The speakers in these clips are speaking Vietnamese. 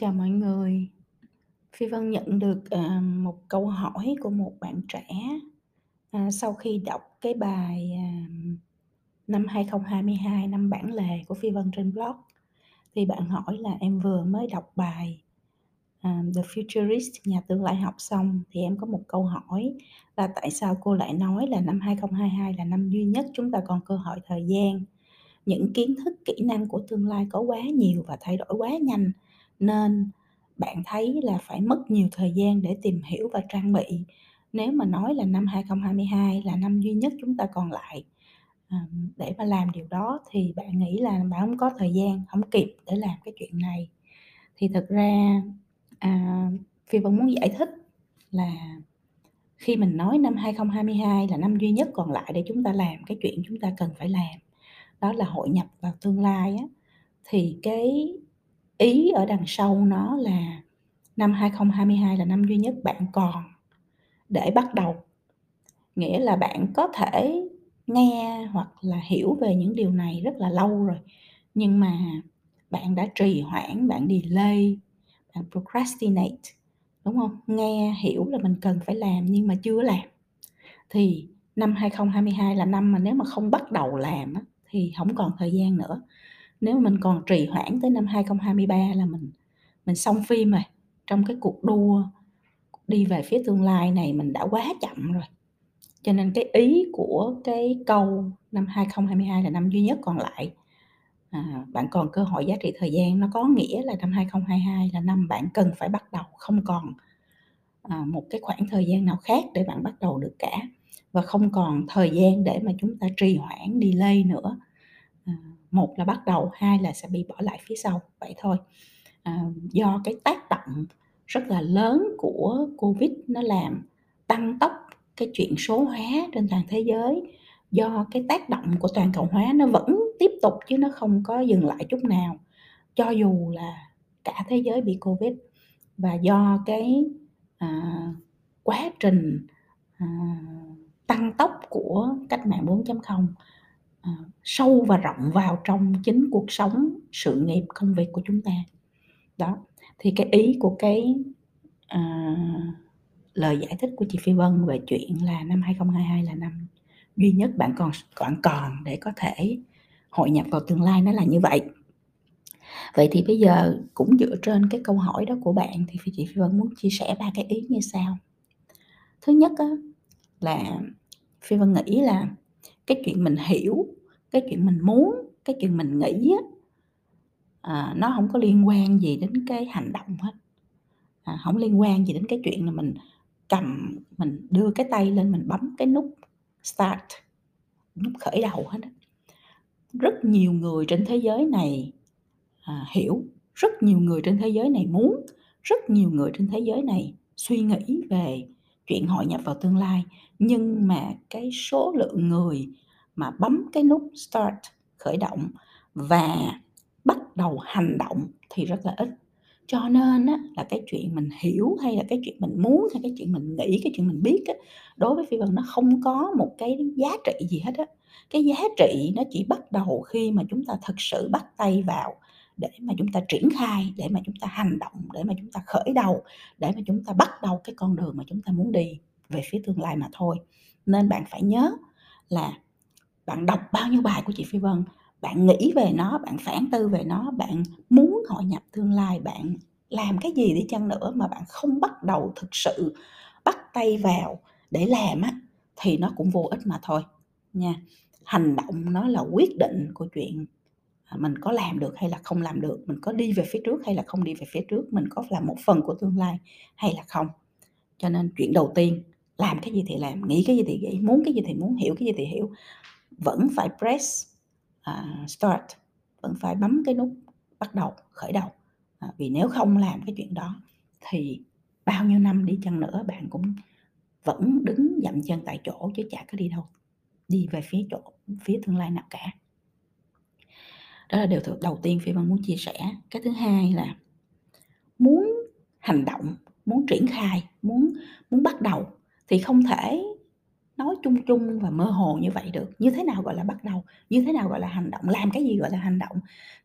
Chào mọi người. Phi Vân nhận được, à, một câu hỏi của một bạn trẻ, à, sau khi đọc cái bài, à, năm 2022, năm bản lề của Phi Vân trên blog. Thì bạn hỏi là "Em vừa mới đọc bài, à, The Futurist, Nhà tương lai học xong thì em có một câu hỏi là tại sao cô lại nói là năm 2022 là năm duy nhất chúng ta còn cơ hội thời gian? Những kiến thức, kỹ năng của tương lai có quá nhiều và thay đổi quá nhanh, nên bạn thấy là phải mất nhiều thời gian để tìm hiểu và trang bị. Nếu mà nói là năm 2022 là năm duy nhất chúng ta còn lại, để mà làm điều đó thì bạn nghĩ là bạn hông có thời gian, hổng kịp để làm cái chuyện này." Thì thực ra, à, Phi Vân muốn giải thích là khi mình nói năm 2022 là năm duy nhất còn lại để chúng ta làm cái chuyện chúng ta cần phải làm, đó là hội nhập vào tương lai á, thì cái ý ở đằng sau nó là năm 2022 là năm duy nhất bạn còn để bắt đầu. Nghĩa là bạn có thể nghe hoặc là hiểu về những điều này rất là lâu rồi, nhưng mà bạn đã trì hoãn, bạn delay, bạn procrastinate, đúng không? Nghe, hiểu là mình cần phải làm nhưng mà chưa làm. Thì năm 2022 là năm mà nếu mà không bắt đầu làm thì không còn thời gian nữa. Nếu mà mình còn trì hoãn tới năm 2023 là mình mình xong phim rồi, trong cái cuộc đua đi về phía tương lai này mình đã quá chậm rồi. Cho nên cái ý của cái câu năm 2022 là năm duy nhất còn lại, à, bạn còn cơ hội giá trị thời gian, nó có nghĩa là năm 2022 là năm bạn cần phải bắt đầu, không còn, à, một cái khoảng thời gian nào khác để bạn bắt đầu được cả, và không còn thời gian để mà chúng ta trì hoãn, delay nữa. Một là bắt đầu, hai là sẽ bị bỏ lại phía sau, vậy thôi. À, do cái tác động rất là lớn của Covid nó làm tăng tốc cái chuyện số hóa trên toàn thế giới, do cái tác động của toàn cầu hóa nó vẫn tiếp tục chứ nó không có dừng lại chút nào, cho dù là cả thế giới bị Covid. Và do cái, à, quá trình, à, tăng tốc của cách mạng 4.0, Ờ, sâu và rộng vào trong chính cuộc sống, sự nghiệp, công việc của chúng ta. Đó, thì cái ý của cái, uh, lời giải thích của chị Phi Vân về chuyện là năm 2022 là năm duy nhất bạn còn còn bạn còn để có thể hội nhập vào tương lai nó là như vậy. Vậy thì bây giờ cũng dựa trên cái câu hỏi đó của bạn thì chị Phi Vân muốn chia sẻ ba cái ý như sau. Thứ nhất á, là Phi Vân nghĩ là cái chuyện mình hiểu, cái chuyện mình muốn, cái chuyện mình nghĩ á, à, nó không có liên quan gì đến cái hành động hết. À, không liên quan gì đến cái chuyện là mình cầm mình đưa cái tay lên mình bấm cái nút start, nút khởi đầu hết. Rất nhiều người trên thế giới này, à, hiểu, rất nhiều người trên thế giới này muốn, rất nhiều người trên thế giới này suy nghĩ về chuyện hội nhập vào tương lai, nhưng mà cái số lượng người mà bấm cái nút start, khởi động và bắt đầu hành động thì rất là ít. Cho nên á, là cái chuyện mình hiểu hay là cái chuyện mình muốn hay cái chuyện mình nghĩ, cái chuyện mình biết á, đối với Phi Vân nó không có một cái giá trị gì hết á. Cái giá trị nó chỉ bắt đầu khi mà chúng ta thực sự bắt tay vào để mà chúng ta triển khai, để mà chúng ta hành động, để mà chúng ta khởi đầu, để mà chúng ta bắt đầu cái con đường mà chúng ta muốn đi về phía tương lai mà thôi. Nên bạn phải nhớ là bạn đọc bao nhiêu bài của chị Phi Vân, bạn nghĩ về nó, bạn phản tư về nó, bạn muốn hội nhập tương lai, bạn làm cái gì đi chăng nữa mà bạn không bắt đầu thực sự bắt tay vào để làm á, thì nó cũng vô ích mà thôi, nha. Hành động nó là quyết định của chuyện, À, mình có làm được hay là không làm được, mình có đi về phía trước hay là không đi về phía trước, mình có làm một phần của tương lai hay là không. Cho nên chuyện đầu tiên, làm cái gì thì làm, nghĩ cái gì thì nghĩ, muốn cái gì thì muốn, hiểu cái gì thì hiểu, vẫn phải press, uh, start, vẫn phải bấm cái nút bắt đầu, khởi đầu. À, vì nếu không làm cái chuyện đó thì bao nhiêu năm đi chăng nữa bạn cũng vẫn đứng dậm chân tại chỗ chứ chả có đi đâu, đi về phía chỗ phía tương lai nào cả. Đó là điều đầu tiên Phi Vân muốn chia sẻ. Cái thứ hai là muốn hành động, muốn triển khai, muốn muốn bắt đầu thì không thể nói chung chung và mơ hồ như vậy được. Như thế nào gọi là bắt đầu? Như thế nào gọi là hành động? Làm cái gì gọi là hành động?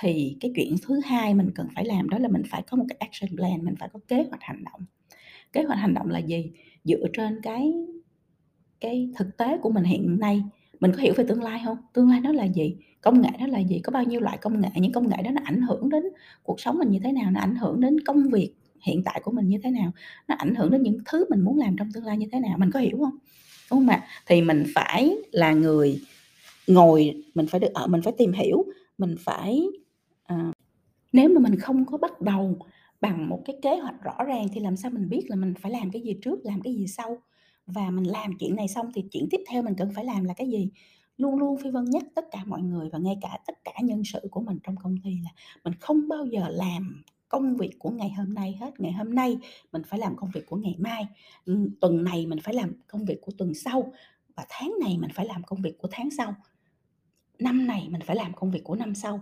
Thì cái chuyện thứ hai mình cần phải làm đó là mình phải có một cái action plan, mình phải có kế hoạch hành động. Kế hoạch hành động là gì? Dựa trên cái cái thực tế của mình hiện nay, mình có hiểu về tương lai không? Tương lai nó là gì? Công nghệ đó là gì? Có bao nhiêu loại công nghệ? Những công nghệ đó nó ảnh hưởng đến cuộc sống mình như thế nào? Nó ảnh hưởng đến công việc hiện tại của mình như thế nào? Nó ảnh hưởng đến những thứ mình muốn làm trong tương lai như thế nào? Mình có hiểu không Đúng không ạ? Thì mình phải là người ngồi mình phải được ở mình phải tìm hiểu, mình phải, à, nếu mà mình không có bắt đầu bằng một cái kế hoạch rõ ràng thì làm sao mình biết là mình phải làm cái gì trước, làm cái gì sau? Và mình làm chuyện này xong thì chuyện tiếp theo mình cần phải làm là cái gì? Luôn luôn Phi Vân nhắc tất cả mọi người và ngay cả tất cả nhân sự của mình trong công ty là mình không bao giờ làm công việc của ngày hôm nay hết. Ngày hôm nay mình phải làm công việc của ngày mai, ừ, tuần này mình phải làm công việc của tuần sau và tháng này mình phải làm công việc của tháng sau. Năm này mình phải làm công việc của năm sau.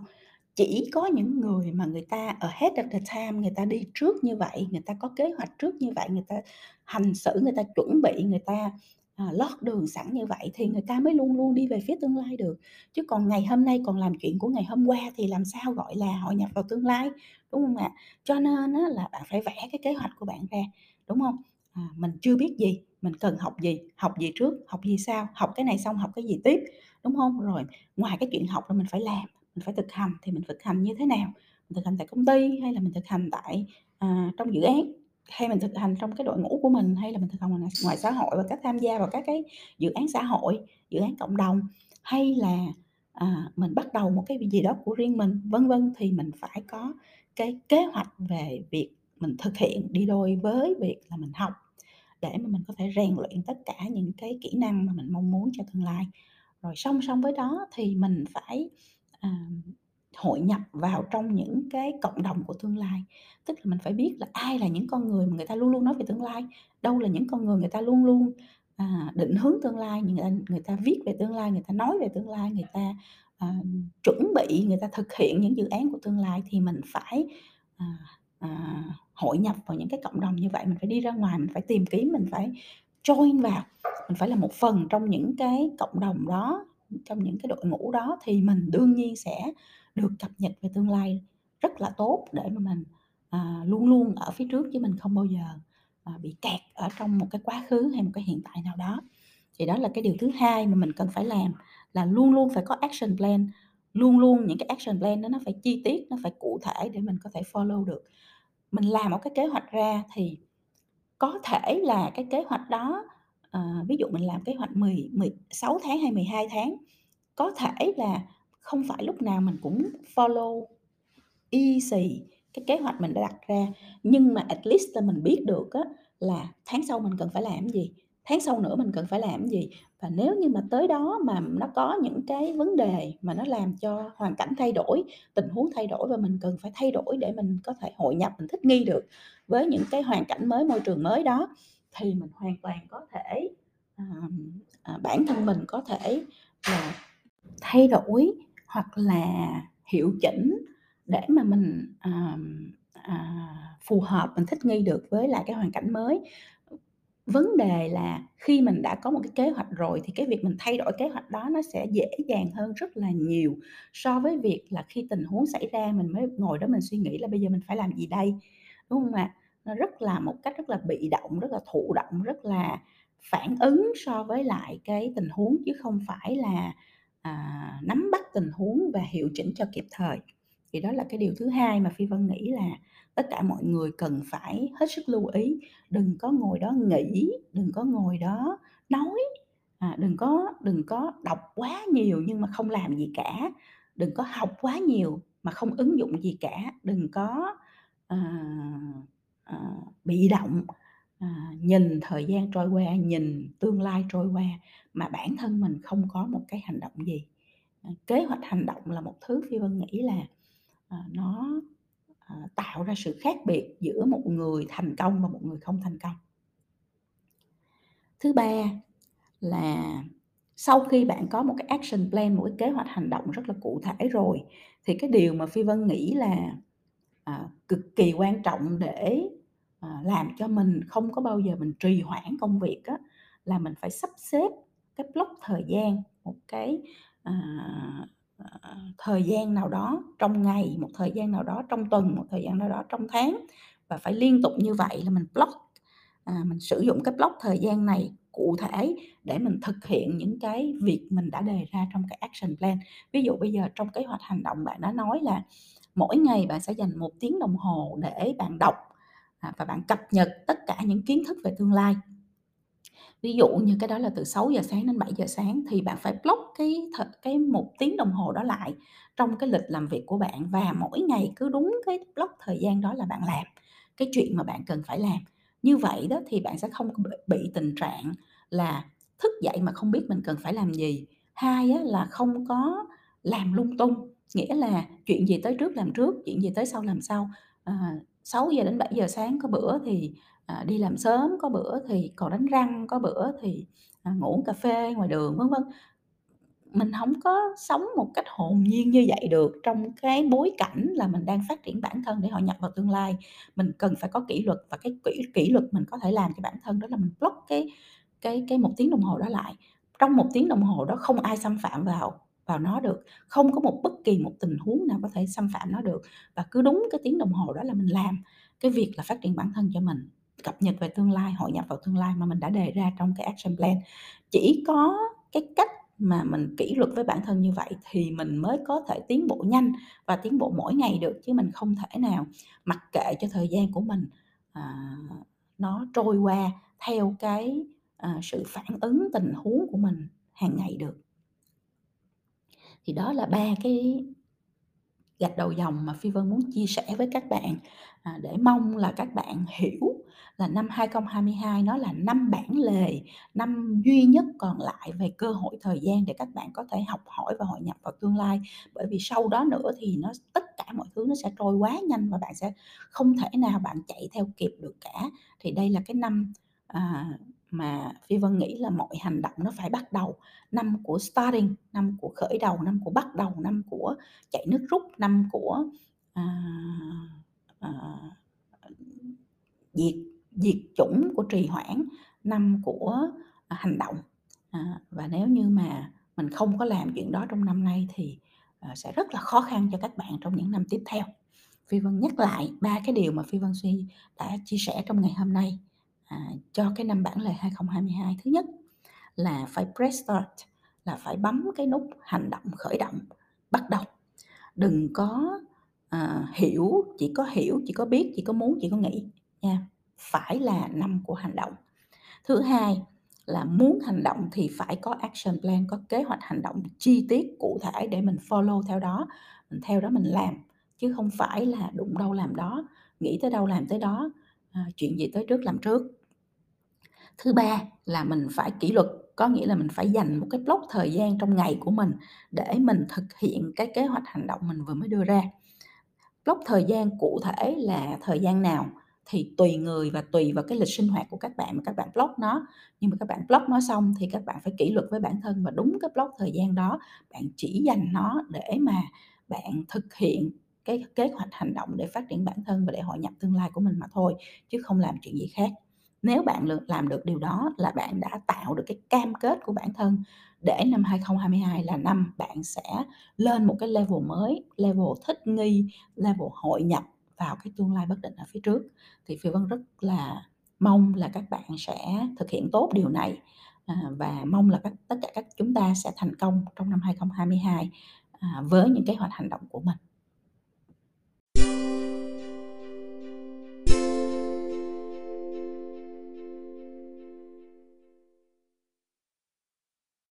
Chỉ có những người mà người ta ở hết of the time, người ta đi trước như vậy, người ta có kế hoạch trước như vậy, người ta hành xử, người ta chuẩn bị, người ta, à, lót đường sẵn như vậy thì người ta mới luôn luôn đi về phía tương lai được. Chứ còn ngày hôm nay còn làm chuyện của ngày hôm qua thì làm sao gọi là hội nhập vào tương lai, đúng hông ạ? Cho nên á là bạn phải vẽ cái kế hoạch của bạn ra, đúng hông? À, mình chưa biết gì, mình cần học gì, học gì trước, học gì sau, học cái này xong học cái gì tiếp, đúng hông? Rồi ngoài cái chuyện học ra mình phải làm, mình phải thực hành thì mình thực hành như thế nào? Mình thực hành tại công ty hay là mình thực hành tại, à, trong dự án, hay mình thực hành trong cái đội ngũ của mình, hay là mình thực hành ngoài ngoài xã hội và các tham gia vào các cái dự án xã hội, dự án cộng đồng, hay là, à, mình bắt đầu một cái gì đó của riêng mình, vân vân. Thì mình phải có cái kế hoạch về việc mình thực hiện đi đôi với việc là mình học để mà mình có thể rèn luyện tất cả những cái kỹ năng mà mình mong muốn cho tương lai. Rồi song song với đó thì mình phải, à, hội nhập vào trong những cái cộng đồng của tương lai. Tức là mình phải biết là ai là những con người mà người ta luôn luôn nói về tương lai, đâu là những con người người ta luôn luôn, à, định hướng tương lai, người ta người ta viết về tương lai, người ta nói về tương lai, người ta, à, chuẩn bị, người ta thực hiện những dự án của tương lai thì mình phải, à, à, hội nhập vào những cái cộng đồng như vậy. Mình phải đi ra ngoài, mình phải tìm kiếm, mình phải join vào, mình phải là một phần trong những cái cộng đồng đó, trong những cái đội ngũ đó thì mình đương nhiên sẽ được cập nhật về tương lai rất là tốt để mà mình, à, luôn luôn ở phía trước chứ mình không bao giờ, à, bị kẹt ở trong một cái quá khứ hay một cái hiện tại nào đó. Thì đó là cái điều thứ hai mà mình cần phải làm là luôn luôn phải có action plan, luôn luôn những cái action plan đó nó phải chi tiết, nó phải cụ thể để mình có thể follow được. Mình làm một cái kế hoạch ra thì có thể là cái kế hoạch đó, à, ví dụ mình làm kế hoạch 10 16 tháng hay 12 tháng, có thể là không phải lúc nào mình cũng follow y xì cái kế hoạch mình đã đặt ra, nhưng mà at least là mình biết được á là tháng sau mình cần phải làm gì, tháng sau nữa mình cần phải làm gì. Và nếu như mà tới đó mà nó có những cái vấn đề mà nó làm cho hoàn cảnh thay đổi, tình huống thay đổi và mình cần phải thay đổi để mình có thể hội nhập, mình thích nghi được với những cái hoàn cảnh mới, môi trường mới đó, thì mình hoàn toàn có thể, à, à, bản thân mình có thể là thay đổi hoặc là hiệu chỉnh để mà mình, à, à, phù hợp, mình thích nghi được với lại cái hoàn cảnh mới. Vấn đề là khi mình đã có một cái kế hoạch rồi thì cái việc mình thay đổi kế hoạch đó nó sẽ dễ dàng hơn rất là nhiều so với việc là khi tình huống xảy ra mình mới ngồi đó mình suy nghĩ là bây giờ mình phải làm gì đây, đúng không ạ? Nó rất là một cách rất là bị động, rất là thụ động, rất là phản ứng so với lại cái tình huống chứ không phải là, à, nắm bắt tình huống và hiệu chỉnh cho kịp thời. Thì đó là cái điều thứ hai mà Phi Vân nghĩ là tất cả mọi người cần phải hết sức lưu ý, đừng có ngồi đó nghĩ, đừng có ngồi đó nói, à, đừng có đừng có đọc quá nhiều nhưng mà không làm gì cả, đừng có học quá nhiều mà không ứng dụng gì cả, đừng có, à, à, bị động, à, nhìn thời gian trôi qua, nhìn tương lai trôi qua mà bản thân mình không có một cái hành động gì. À, kế hoạch hành động là một thứ Phi Vân nghĩ là, à, nó, à, tạo ra sự khác biệt giữa một người thành công và một người không thành công. Thứ ba là sau khi bạn có một cái action plan, một cái kế hoạch hành động rất là cụ thể rồi, thì cái điều mà Phi Vân nghĩ là, à, cực kỳ quan trọng để, à, làm cho mình không có bao giờ mình trì hoãn công việc á, là mình phải sắp xếp cái block thời gian, một cái, à, à, thời gian nào đó trong ngày, một thời gian nào đó trong tuần, một thời gian nào đó trong tháng và phải liên tục như vậy là mình block, à, mình sử dụng cái block thời gian này cụ thể để mình thực hiện những cái việc mình đã đề ra trong cái action plan. Ví dụ bây giờ trong kế hoạch hành động bạn đã nói là mỗi ngày bạn sẽ dành một tiếng đồng hồ để bạn đọc À, và bạn cập nhật tất cả những kiến thức về tương lai ví dụ như cái đó là từ 6 giờ sáng đến 7 giờ sáng thì bạn phải block cái th cái một tiếng đồng hồ đó lại trong cái lịch làm việc của bạn và mỗi ngày cứ đúng cái block thời gian đó là bạn làm cái chuyện mà bạn cần phải làm. Như vậy đó thì bạn sẽ không bị bị tình trạng là thức dậy mà không biết mình cần phải làm gì. Hai á là không có làm lung tung, nghĩa là chuyện gì tới trước làm trước, chuyện gì tới sau làm sau. À, 6:00 đến 7:00 sáng có bữa thì, à, đi làm sớm, có bữa thì còn đánh răng, có bữa thì, à, ngủ uống cà phê ngoài đường, vân vân. Mình không có sống một cách hồn nhiên như vậy được trong cái bối cảnh là mình đang phát triển bản thân để hội nhập vào tương lai. Mình cần phải có kỷ luật và cái kỷ kỷ luật mình có thể làm cho bản thân đó là mình block cái cái cái một tiếng đồng hồ đó lại. Trong một tiếng đồng hồ đó không ai xâm phạm vào vào nó được, không có một bất kỳ một tình huống nào có thể xâm phạm nó được và cứ đúng cái tiếng đồng hồ đó là mình làm cái việc là phát triển bản thân cho mình, cập nhật về tương lai, hội nhập vào tương lai mà mình đã đề ra trong cái action plan. Chỉ có cái cách mà mình kỷ luật với bản thân như vậy thì mình mới có thể tiến bộ nhanh và tiến bộ mỗi ngày được, chứ mình không thể nào mặc kệ cho thời gian của mình, à, nó trôi qua theo cái, à, sự phản ứng tình huống của mình hàng ngày được. Thì đó là ba cái gạch đầu dòng mà Phi Vân muốn chia sẻ với các bạn, à, để mong là các bạn hiểu là năm 2022 nó là năm bản lề, năm duy nhất còn lại về cơ hội thời gian để các bạn có thể học hỏi và hội nhập vào tương lai. Bởi vì sau đó nữa thì nó tất cả mọi thứ nó sẽ trôi quá nhanh và bạn sẽ không thể nào bạn chạy theo kịp được cả. Thì đây là cái năm, à, mà Phi Vân nghĩ là mọi hành động nó phải bắt đầu, năm của starting, năm của khởi đầu, năm của bắt đầu, năm của chạy nước rút, năm của, à, à, diệt diệt chủng, của trì hoãn, năm của, à, hành động. À, và nếu như mà mình không có làm chuyện đó trong năm nay thì, à, sẽ rất là khó khăn cho các bạn trong những năm tiếp theo. Phi Vân nhắc lại ba cái điều mà Phi Vân Suy đã chia sẻ trong ngày hôm nay, à, cho cái năm bản lề 2022. Thứ nhất là phải press start, là phải bấm cái nút hành động, khởi động, bắt đầu. Đừng có, à, hiểu, chỉ có hiểu, chỉ có biết, chỉ có muốn, chỉ có nghĩ nha, phải là năm của hành động. Thứ hai là muốn hành động thì phải có action plan, có kế hoạch hành động chi tiết, cụ thể để mình follow theo đó, mình theo đó mình làm, chứ không phải là đụng đâu làm đó, nghĩ tới đâu làm tới đó, à, chuyện gì tới trước làm trước. Thứ ba là mình phải kỷ luật, có nghĩa là mình phải dành một cái block thời gian trong ngày của mình để mình thực hiện cái kế hoạch hành động mình vừa mới đưa ra. Block thời gian cụ thể là thời gian nào thì tùy người và tùy vào cái lịch sinh hoạt của các bạn mà các bạn block nó. Nhưng mà các bạn block nó xong thì các bạn phải kỷ luật với bản thân và đúng cái block thời gian đó, bạn chỉ dành nó để mà bạn thực hiện cái kế hoạch hành động để phát triển bản thân và để hội nhập tương lai của mình mà thôi, chứ không làm chuyện gì khác. Nếu bạn làm được điều đó là bạn đã tạo được cái cam kết của bản thân để năm 2022 là năm bạn sẽ lên một cái level mới, level thích nghi, level hội nhập vào cái tương lai bất định ở phía trước. Thì Phi Vân rất là mong là các bạn sẽ thực hiện tốt điều này, à, và mong là các tất cả các chúng ta sẽ thành công trong năm 2022, à, với những kế hoạch hành động của mình.